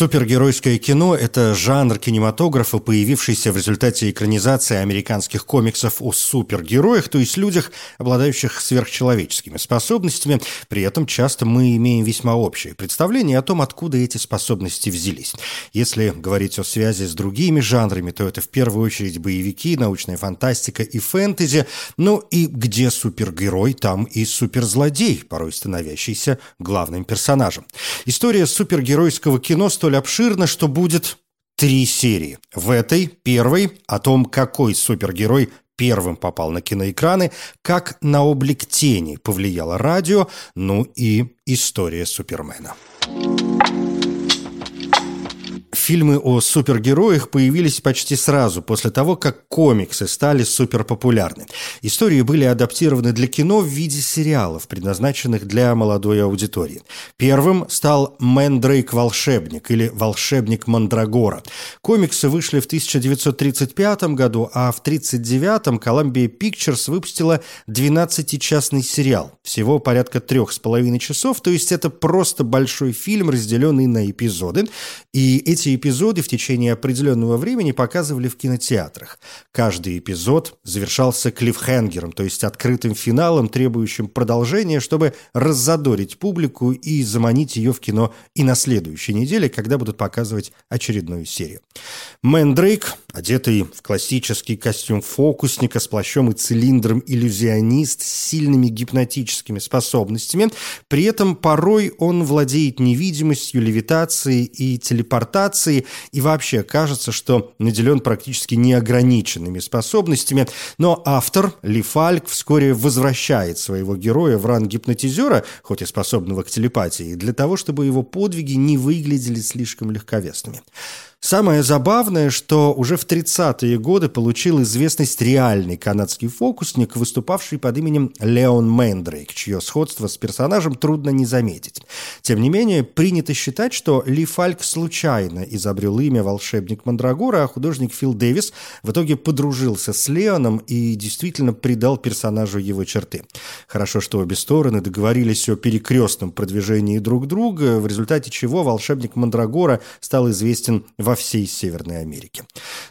Супергеройское кино – это жанр кинематографа, появившийся в результате экранизации американских комиксов о супергероях, то есть людях, обладающих сверхчеловеческими способностями. При этом часто мы имеем весьма общее представление о том, откуда эти способности взялись. Если говорить о связи с другими жанрами, то это в первую очередь боевики, научная фантастика и фэнтези. Ну и где супергерой, там и суперзлодей, порой становящийся главным персонажем. История супергеройского кино столь столь обширно, что будет три серии. В этой, первой, о том, какой супергерой первым попал на киноэкраны, как на облик тени повлияло радио, ну и история Супермена. Фильмы о супергероях появились почти сразу после того, как комиксы стали суперпопулярны. Истории были адаптированы для кино в виде сериалов, предназначенных для молодой аудитории. Первым стал «Мэндрейк-волшебник» или «Волшебник Мандрагора». Комиксы вышли в 1935 году, а в 1939 Columbia Pictures выпустила 12-частный сериал. Всего порядка трех с половиной часов, то есть это просто большой фильм, разделенный на эпизоды. И эти эпизоды в течение определенного времени показывали в кинотеатрах. Каждый эпизод завершался клиффхенгером, то есть открытым финалом, требующим продолжения, чтобы раззадорить публику и заманить ее в кино и на следующей неделе, когда будут показывать очередную серию. Мэндрейк, одетый в классический костюм фокусника с плащом и цилиндром иллюзионист с сильными гипнотическими способностями, при этом порой он владеет невидимостью, левитацией и телепортацией, информации и вообще кажется, что наделен практически неограниченными способностями. Но автор Ли Фальк вскоре возвращает своего героя в ранг гипнотизера, хоть и способного к телепатии, для того, чтобы его подвиги не выглядели слишком легковесными. Самое забавное, что уже в 30-е годы получил известность реальный канадский фокусник, выступавший под именем Леон Мэндрейк, чье сходство с персонажем трудно не заметить. Тем не менее, принято считать, что Ли Фальк случайно изобрел имя волшебник Мандрагора, а художник Фил Дэвис в итоге подружился с Леоном и действительно придал персонажу его черты. Хорошо, что обе стороны договорились о перекрестном продвижении друг друга, в результате чего волшебник Мандрагора стал известен в во всей Северной Америке.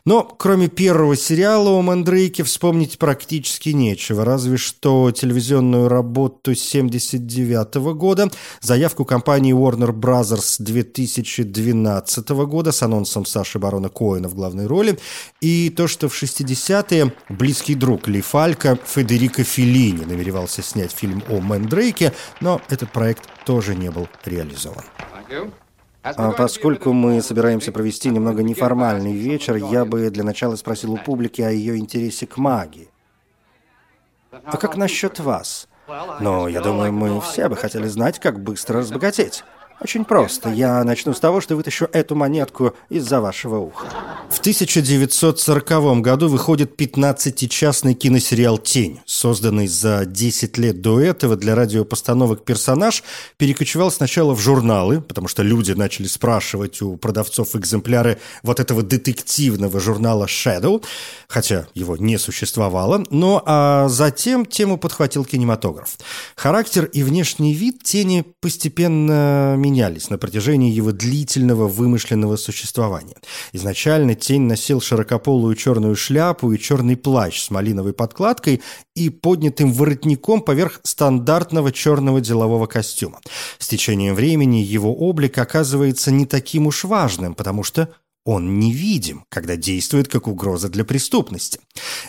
Но кроме первого сериала о Мандрейке вспомнить практически нечего, разве что телевизионную работу 79 года, заявку компании Warner Brothers 2012 года с анонсом Саши Барона Коэна в главной роли, и то, что в 60-е близкий друг Ли Фалька Федерико Феллини намеревался снять фильм о Мандрейке, но этот проект тоже не был реализован. А поскольку мы собираемся провести немного неформальный вечер, я бы для начала спросил у публики о ее интересе к магии. А как насчет вас? Но я думаю, мы все бы хотели знать, как быстро разбогатеть. Очень просто. Я начну с того, что вытащу эту монетку из-за вашего уха. В 1940 году выходит 15-частный киносериал «Тень». Созданный за 10 лет до этого для радиопостановок персонаж перекочевал сначала в журналы, потому что люди начали спрашивать у продавцов экземпляры вот этого детективного журнала «Shadow», хотя его не существовало, но а затем тему подхватил кинематограф. Характер и внешний вид «Тени» постепенно менялись менялись на протяжении его длительного вымышленного существования. Изначально тень носил широкополую черную шляпу и черный плащ с малиновой подкладкой и поднятым воротником поверх стандартного черного делового костюма. С течением времени его облик оказывается не таким уж важным, потому что он невидим, когда действует как угроза для преступности.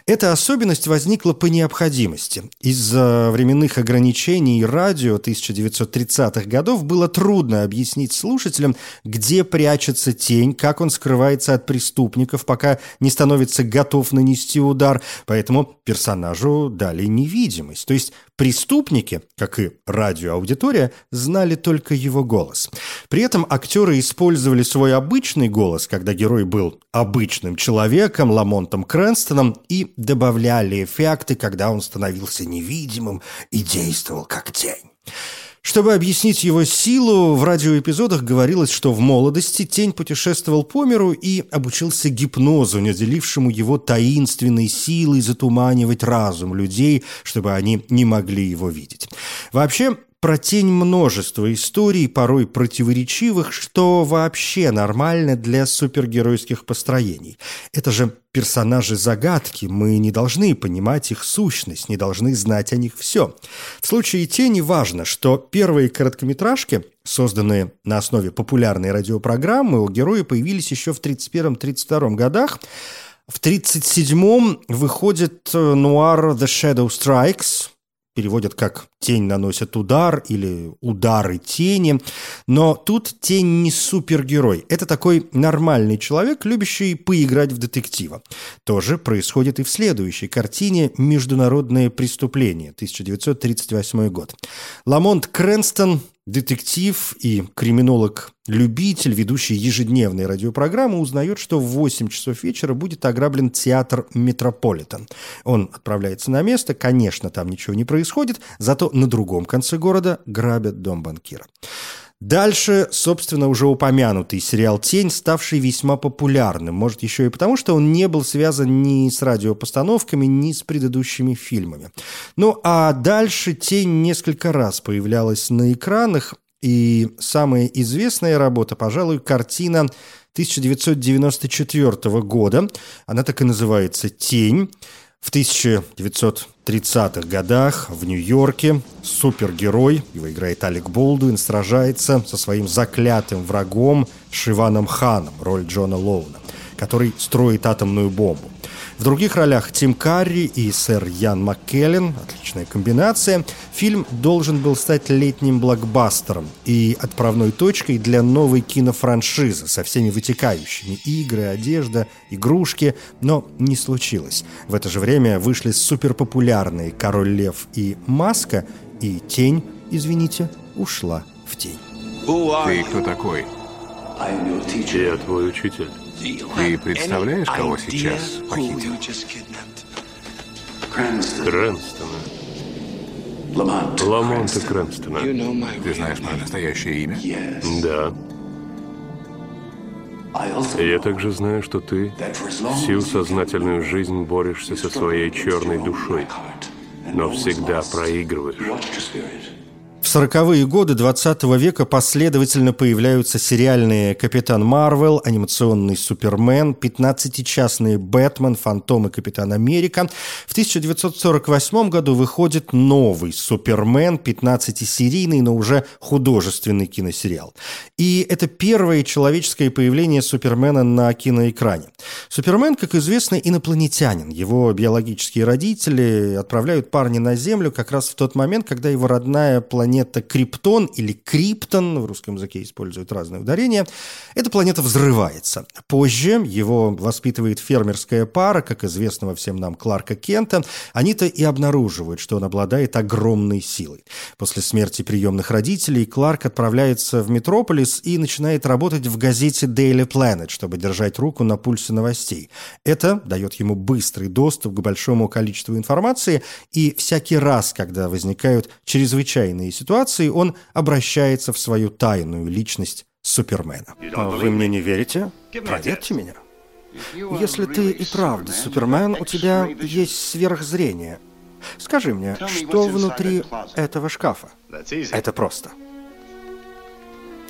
Эта особенность возникла по необходимости. Из-за временных ограничений радио 1930-х годов было трудно объяснить слушателям, где прячется тень, как он скрывается от преступников, пока не становится готов нанести удар, поэтому персонажу дали невидимость, то есть Преступники, как и радиоаудитория, знали только его голос. При этом актеры использовали свой обычный голос, когда герой был обычным человеком, Ламонтом Крэнстоном, и добавляли эффекты, когда он становился невидимым и действовал как тень. Чтобы объяснить его силу, в радиоэпизодах говорилось, что в молодости тень путешествовал по миру и обучился гипнозу, наделившему его таинственной силой затуманивать разум людей, чтобы они не могли его видеть. Вообще, про тень множество историй, порой противоречивых, что вообще нормально для супергеройских построений. Это же персонажи-загадки, мы не должны понимать их сущность, не должны знать о них все. В случае тени важно, что первые короткометражки, созданные на основе популярной радиопрограммы, у героя появились еще в 1931-1932 годах, в 1937-м выходит э, нуар «The Shadow Strikes», переводят как «тень наносит удар» или «удары тени». Но тут тень не супергерой. Это такой нормальный человек, любящий поиграть в детектива. Тоже происходит и в следующей картине «Международное преступление» 1938 год. Ламонт Крэнстон Детектив и криминолог-любитель, ведущий ежедневной радиопрограммы, узнает, что в 8 часов вечера будет ограблен театр «Метрополитен». Он отправляется на место, конечно, там ничего не происходит, зато на другом конце города грабят дом банкира. Дальше, собственно, уже упомянутый сериал «Тень», ставший весьма популярным. Может, еще и потому, что он не был связан ни с радиопостановками, ни с предыдущими фильмами. Ну, а дальше «Тень» несколько раз появлялась на экранах, и самая известная работа, пожалуй, картина 1994 года. Она так и называется «Тень». В 1930-х годах в Нью-Йорке супергерой, его играет Алек Болдуин, сражается со своим заклятым врагом Шиваном Ханом, роль Джона Лоуна, который строит атомную бомбу. В других ролях Тим Карри и сэр Ян МакКеллен, отличная комбинация, фильм должен был стать летним блокбастером и отправной точкой для новой кинофраншизы со всеми вытекающими – игры, одежда, игрушки, но не случилось. В это же время вышли суперпопулярные «Король Лев» и «Маска», и «Тень», извините, ушла в тень. Ты кто такой? Я твой учитель. Ты представляешь, кого сейчас похитил? Крэнстона. Ламонта Крэнстона. Ты знаешь мое настоящее имя? Да. Я также знаю, что ты всю сознательную жизнь борешься со своей черной душой, но всегда проигрываешь. Сороковые годы 20 века последовательно появляются сериальные «Капитан Марвел», анимационный «Супермен», 15-частные «Бэтмен», «Фантом» и «Капитан Америка». В 1948 году выходит новый «Супермен», 15-серийный, но уже художественный киносериал. И это первое человеческое появление Супермена на киноэкране. Супермен, как известно, инопланетянин. Его биологические родители отправляют парня на Землю как раз в тот момент, когда его родная планета планета Криптон или Криптон, в русском языке используют разные ударения, эта планета взрывается. Позже его воспитывает фермерская пара, как известного всем нам Кларка Кента. Они-то и обнаруживают, что он обладает огромной силой. После смерти приемных родителей Кларк отправляется в Метрополис и начинает работать в газете Daily Planet, чтобы держать руку на пульсе новостей. Это дает ему быстрый доступ к большому количеству информации, и всякий раз, когда возникают чрезвычайные ситуации он обращается в свою тайную личность Супермена. Вы мне не верите? Проверьте меня. Если ты и правда Супермен, у тебя есть сверхзрение. Скажи мне, что внутри этого шкафа? Это просто.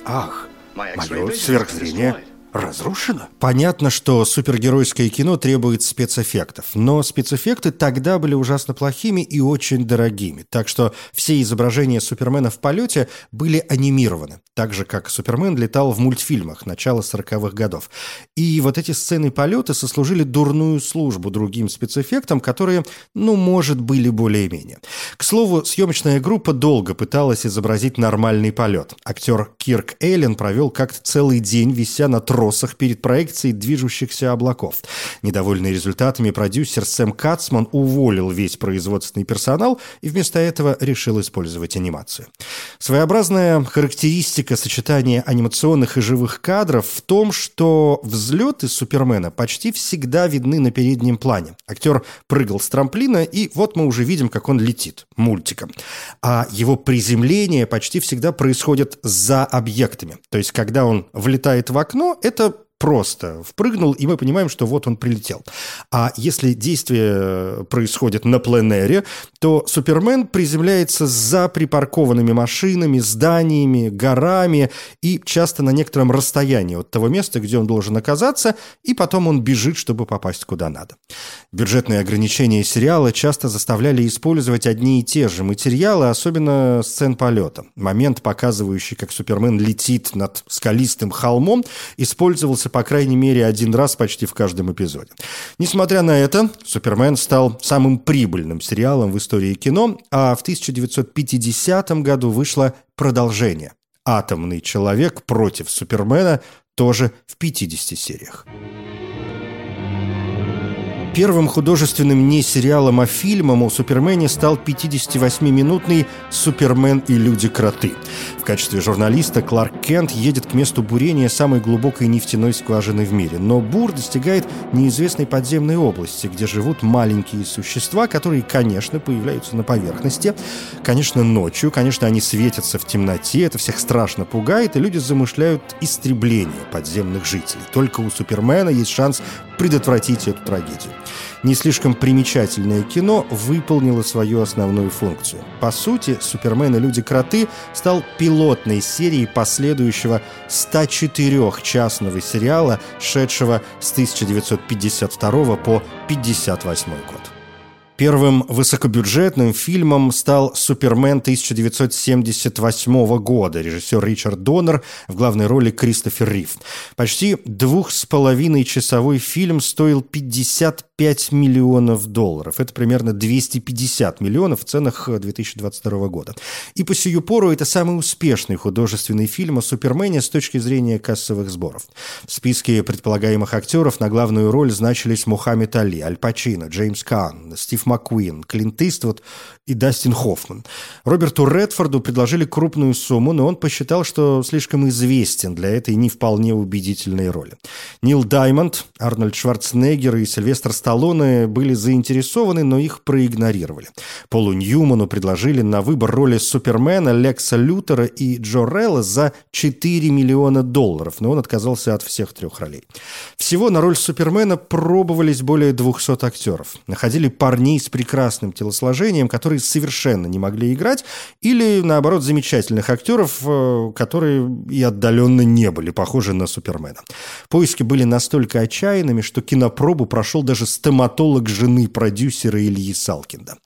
Ах, мое сверхзрение разрушено? Понятно, что супергеройское кино требует спецэффектов, но спецэффекты тогда были ужасно плохими и очень дорогими, так что все изображения Супермена в полете были анимированы, так же, как Супермен летал в мультфильмах начала 40-х годов. И вот эти сцены полета сослужили дурную службу другим спецэффектам, которые, ну, может, были более-менее. К слову, съемочная группа долго пыталась изобразить нормальный полет. Актер Кирк Эйлен провел как-то целый день, вися на вопросах перед проекцией движущихся облаков. Недовольный результатами продюсер Сэм Кацман уволил весь производственный персонал и вместо этого решил использовать анимацию. Своеобразная характеристика сочетания анимационных и живых кадров в том, что взлеты Супермена почти всегда видны на переднем плане. Актер прыгал с трамплина, и вот мы уже видим, как он летит мультиком. А его приземление почти всегда происходит за объектами. То есть, когда он влетает в окно, это просто впрыгнул, и мы понимаем, что вот он прилетел. А если действие происходит на пленэре, то Супермен приземляется за припаркованными машинами, зданиями, горами и часто на некотором расстоянии от того места, где он должен оказаться, и потом он бежит, чтобы попасть куда надо. Бюджетные ограничения сериала часто заставляли использовать одни и те же материалы, особенно сцен полета. Момент, показывающий, как Супермен летит над скалистым холмом, использовался по крайней мере один раз почти в каждом эпизоде. Несмотря на это, «Супермен» стал самым прибыльным сериалом в истории кино, а в 1950 году вышло продолжение «Атомный человек против Супермена» тоже в 50 сериях. Первым художественным не сериалом, а фильмом о Супермене стал 58-минутный «Супермен и люди-кроты». В качестве журналиста Кларк Кент едет к месту бурения самой глубокой нефтяной скважины в мире. Но бур достигает неизвестной подземной области, где живут маленькие существа, которые, конечно, появляются на поверхности. Конечно, ночью, конечно, они светятся в темноте, это всех страшно пугает, и люди замышляют истребление подземных жителей. Только у Супермена есть шанс предотвратить эту трагедию. Не слишком примечательное кино выполнило свою основную функцию. По сути, «Супермен и люди-кроты» стал пилотной серией последующего 104-частного сериала, шедшего с 1952 по 1958 год. Первым высокобюджетным фильмом стал «Супермен» 1978 года. Режиссер Ричард Доннер в главной роли Кристофер Рив. Почти двух с половиной часовой фильм стоил 55 миллионов долларов. Это примерно 250 миллионов в ценах 2022 года. И по сию пору это самый успешный художественный фильм о Супермене с точки зрения кассовых сборов. В списке предполагаемых актеров на главную роль значились Мухаммед Али, Аль Пачино, Джеймс Кан, Стив Маккуин, Клинт Иствуд и Дастин Хоффман. Роберту Редфорду предложили крупную сумму, но он посчитал, что слишком известен для этой не вполне убедительной роли. Нил Даймонд, Арнольд Шварценеггер и Сильвестр Сталлоне были заинтересованы, но их проигнорировали. Полу Ньюману предложили на выбор роли Супермена Лекса Лютера и Джо Релла за 4 миллиона долларов, но он отказался от всех трех ролей. Всего на роль Супермена пробовались более 200 актеров. Находили парней с прекрасным телосложением, которые совершенно не могли играть, или, наоборот, замечательных актеров, э, которые и отдаленно не были похожи на Супермена. Поиски были настолько отчаянными, что кинопробу прошел даже стоматолог жены продюсера Ильи Салкинда.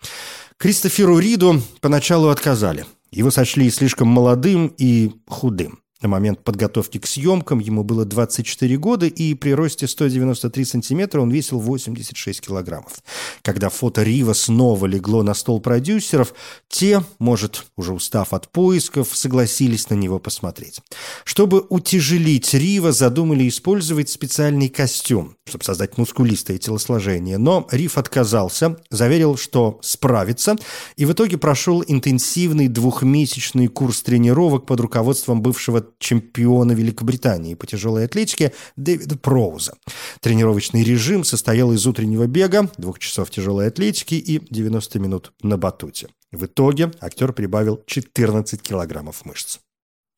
Кристоферу Риду поначалу отказали. Его сочли слишком молодым и худым. На момент подготовки к съемкам ему было 24 года, и при росте 193 сантиметра он весил 86 килограммов. Когда фото Рива снова легло на стол продюсеров, те, может, уже устав от поисков, согласились на него посмотреть. Чтобы утяжелить Рива, задумали использовать специальный костюм, чтобы создать мускулистое телосложение. Но Рив отказался, заверил, что справится, и в итоге прошел интенсивный двухмесячный курс тренировок под руководством бывшего чемпиона Великобритании по тяжелой атлетике Дэвида Проуза. Тренировочный режим состоял из утреннего бега, двух часов тяжелой атлетики и 90 минут на батуте. В итоге актер прибавил 14 килограммов мышц.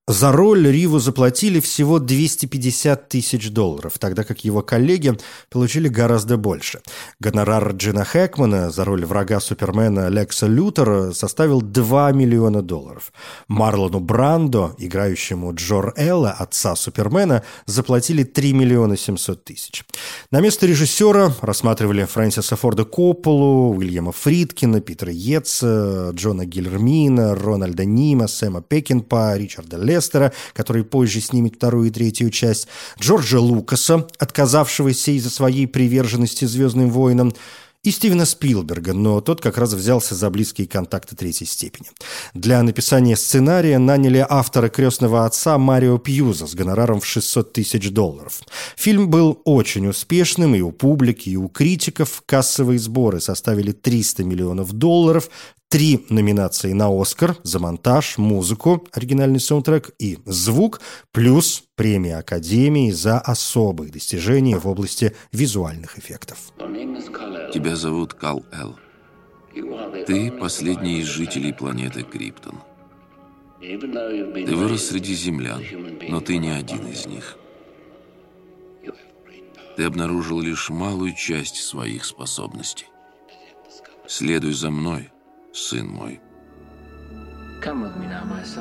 За роль Риву заплатили всего 250 тысяч долларов, тогда как его коллеги получили гораздо больше. Гонорар Джина Хэкмана за роль врага Супермена Лекса Лютера составил 2 миллиона долларов. Марлону Брандо, играющему Джор Элла, отца Супермена, заплатили 3 миллиона 700 тысяч. На место режиссера рассматривали Фрэнсиса Форда Копполу, Уильяма Фридкина, Питера Йетса, Джона Гильермина, Рональда Нима, Сэма Пекинпа, Ричарда Ле Лестера, который позже снимет вторую и третью часть, Джорджа Лукаса, отказавшегося из-за своей приверженности «Звездным войнам», и Стивена Спилберга, но тот как раз взялся за близкие контакты третьей степени. Для написания сценария наняли автора «Крестного отца» Марио Пьюза с гонораром в 600 тысяч долларов. Фильм был очень успешным и у публики, и у критиков. Кассовые сборы составили 300 миллионов долларов, три номинации на «Оскар» за монтаж, музыку, оригинальный саундтрек и звук, плюс премия Академии за особые достижения в области визуальных эффектов. Тебя зовут Кал Эл. Ты последний из жителей планеты Криптон. Ты вырос среди землян, но ты не один из них. Ты обнаружил лишь малую часть своих способностей. Следуй за мной – сын мой,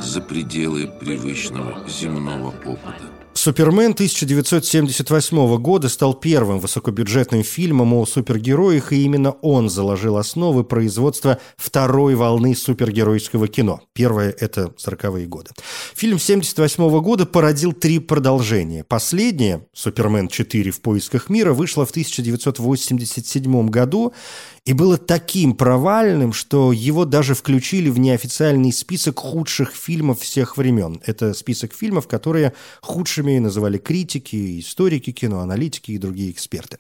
за пределы привычного земного опыта. «Супермен» 1978 года стал первым высокобюджетным фильмом о супергероях, и именно он заложил основы производства второй волны супергеройского кино. Первое – это 40-е годы. Фильм 1978 года породил три продолжения. Последнее, «Супермен 4. В поисках мира», вышло в 1987 году, и было таким провальным, что его даже включили в неофициальный список худших фильмов всех времен. Это список фильмов, которые худшими называли критики, историки кино, аналитики и другие эксперты.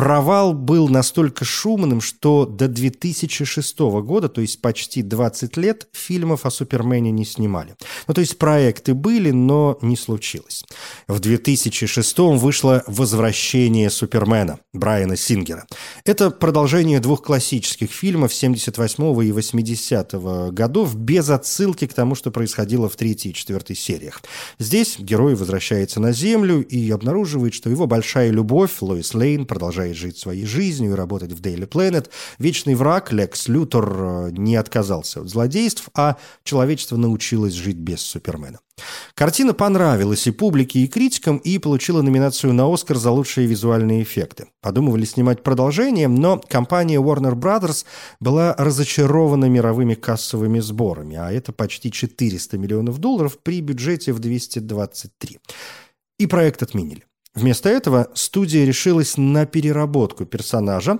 Провал был настолько шумным, что до 2006 года, то есть почти 20 лет, фильмов о Супермене не снимали. Ну, то есть проекты были, но не случилось. В 2006 вышло «Возвращение Супермена» Брайана Сингера. Это продолжение двух классических фильмов 78 и 80 годов без отсылки к тому, что происходило в третьей и четвертой сериях. Здесь герой возвращается на Землю и обнаруживает, что его большая любовь, Лоис Лейн, продолжает жить своей жизнью и работать в Daily Planet, вечный враг Лекс Лютер э, не отказался от злодейств, а человечество научилось жить без Супермена. Картина понравилась и публике, и критикам, и получила номинацию на «Оскар» за лучшие визуальные эффекты. Подумывали снимать продолжение, но компания Warner Brothers была разочарована мировыми кассовыми сборами, а это почти 400 миллионов долларов при бюджете в 223. И проект отменили. Вместо этого студия решилась на переработку персонажа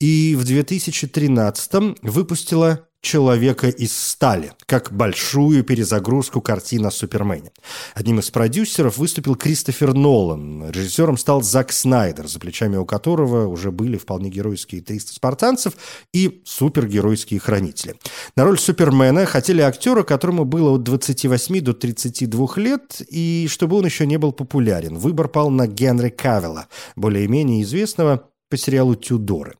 и в 2013 выпустила «Человека из стали», как большую перезагрузку картины о Супермене. Одним из продюсеров выступил Кристофер Нолан. Режиссером стал Зак Снайдер, за плечами у которого уже были вполне геройские 300 спартанцев и супергеройские хранители. На роль Супермена хотели актера, которому было от 28 до 32 лет, и чтобы он еще не был популярен. Выбор пал на Генри Кавилла, более-менее известного по сериалу «Тюдоры».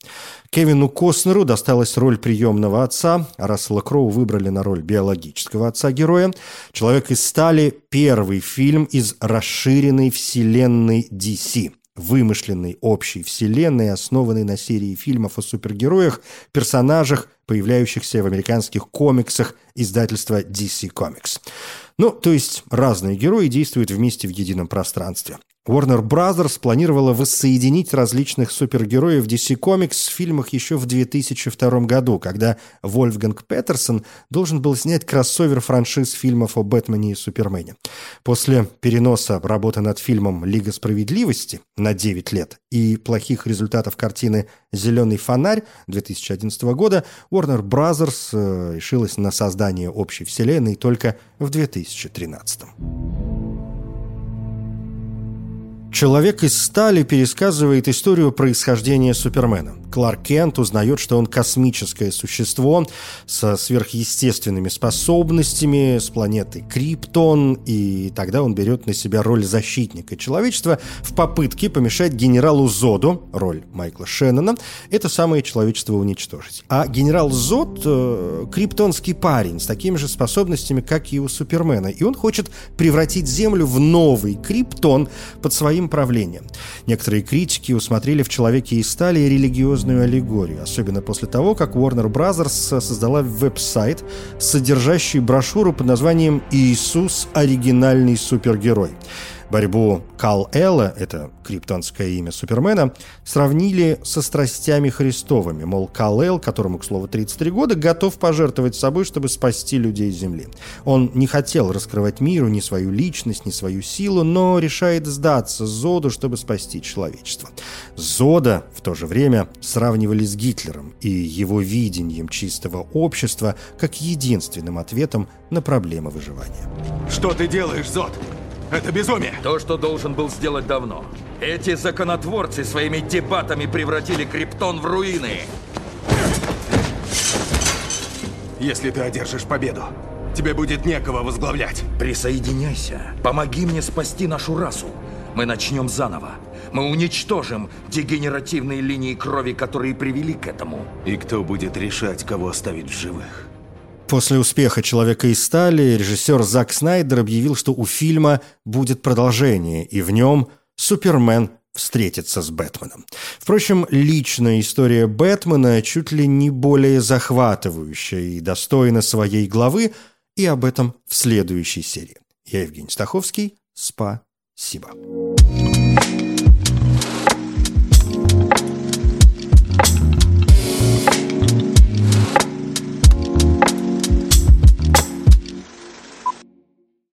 Кевину Костнеру досталась роль приемного отца, а Рассела Кроу выбрали на роль биологического отца героя. «Человек из стали» – первый фильм из расширенной вселенной DC вымышленной общей вселенной, основанной на серии фильмов о супергероях, персонажах, появляющихся в американских комиксах издательства DC Comics. Ну, то есть разные герои действуют вместе в едином пространстве. Warner Brothers планировала воссоединить различных супергероев DC Comics в фильмах еще в 2002 году, когда Вольфганг Петерсон должен был снять кроссовер франшиз фильмов о Бэтмене и Супермене. После переноса работы над фильмом «Лига справедливости» на 9 лет и плохих результатов картины «Зеленый фонарь» 2011 года Warner Brothers э, решилась на создание общей вселенной только в 2013. Человек из стали пересказывает историю происхождения Супермена. Кларк Кент узнает, что он космическое существо со сверхъестественными способностями с планеты Криптон, и тогда он берет на себя роль защитника человечества в попытке помешать генералу Зоду, роль Майкла Шеннона, это самое человечество уничтожить. А генерал Зод э, – криптонский парень с такими же способностями, как и у Супермена, и он хочет превратить Землю в новый Криптон под своим правлением. Некоторые критики усмотрели в «Человеке из стали» религиозную религиозную аллегорию, особенно после того, как Warner Bros. создала веб-сайт, содержащий брошюру под названием «Иисус – оригинальный супергерой». Борьбу Кал-Элла, это криптонское имя Супермена, сравнили со страстями Христовыми. Мол, Кал-Эл, которому, к слову, 33 года, готов пожертвовать собой, чтобы спасти людей Земли. Он не хотел раскрывать миру ни свою личность, ни свою силу, но решает сдаться Зоду, чтобы спасти человечество. Зода в то же время сравнивали с Гитлером и его видением чистого общества как единственным ответом на проблемы выживания. Что ты делаешь, Зод? Это безумие! То, что должен был сделать давно. Эти законотворцы своими дебатами превратили Криптон в руины. Если ты одержишь победу, тебе будет некого возглавлять. Присоединяйся. Помоги мне спасти нашу расу. Мы начнем заново. Мы уничтожим дегенеративные линии крови, которые привели к этому. И кто будет решать, кого оставить в живых? После успеха «Человека из стали» режиссер Зак Снайдер объявил, что у фильма будет продолжение, и в нем Супермен встретится с Бэтменом. Впрочем, личная история Бэтмена чуть ли не более захватывающая и достойна своей главы, и об этом в следующей серии. Я Евгений Стаховский. Спасибо.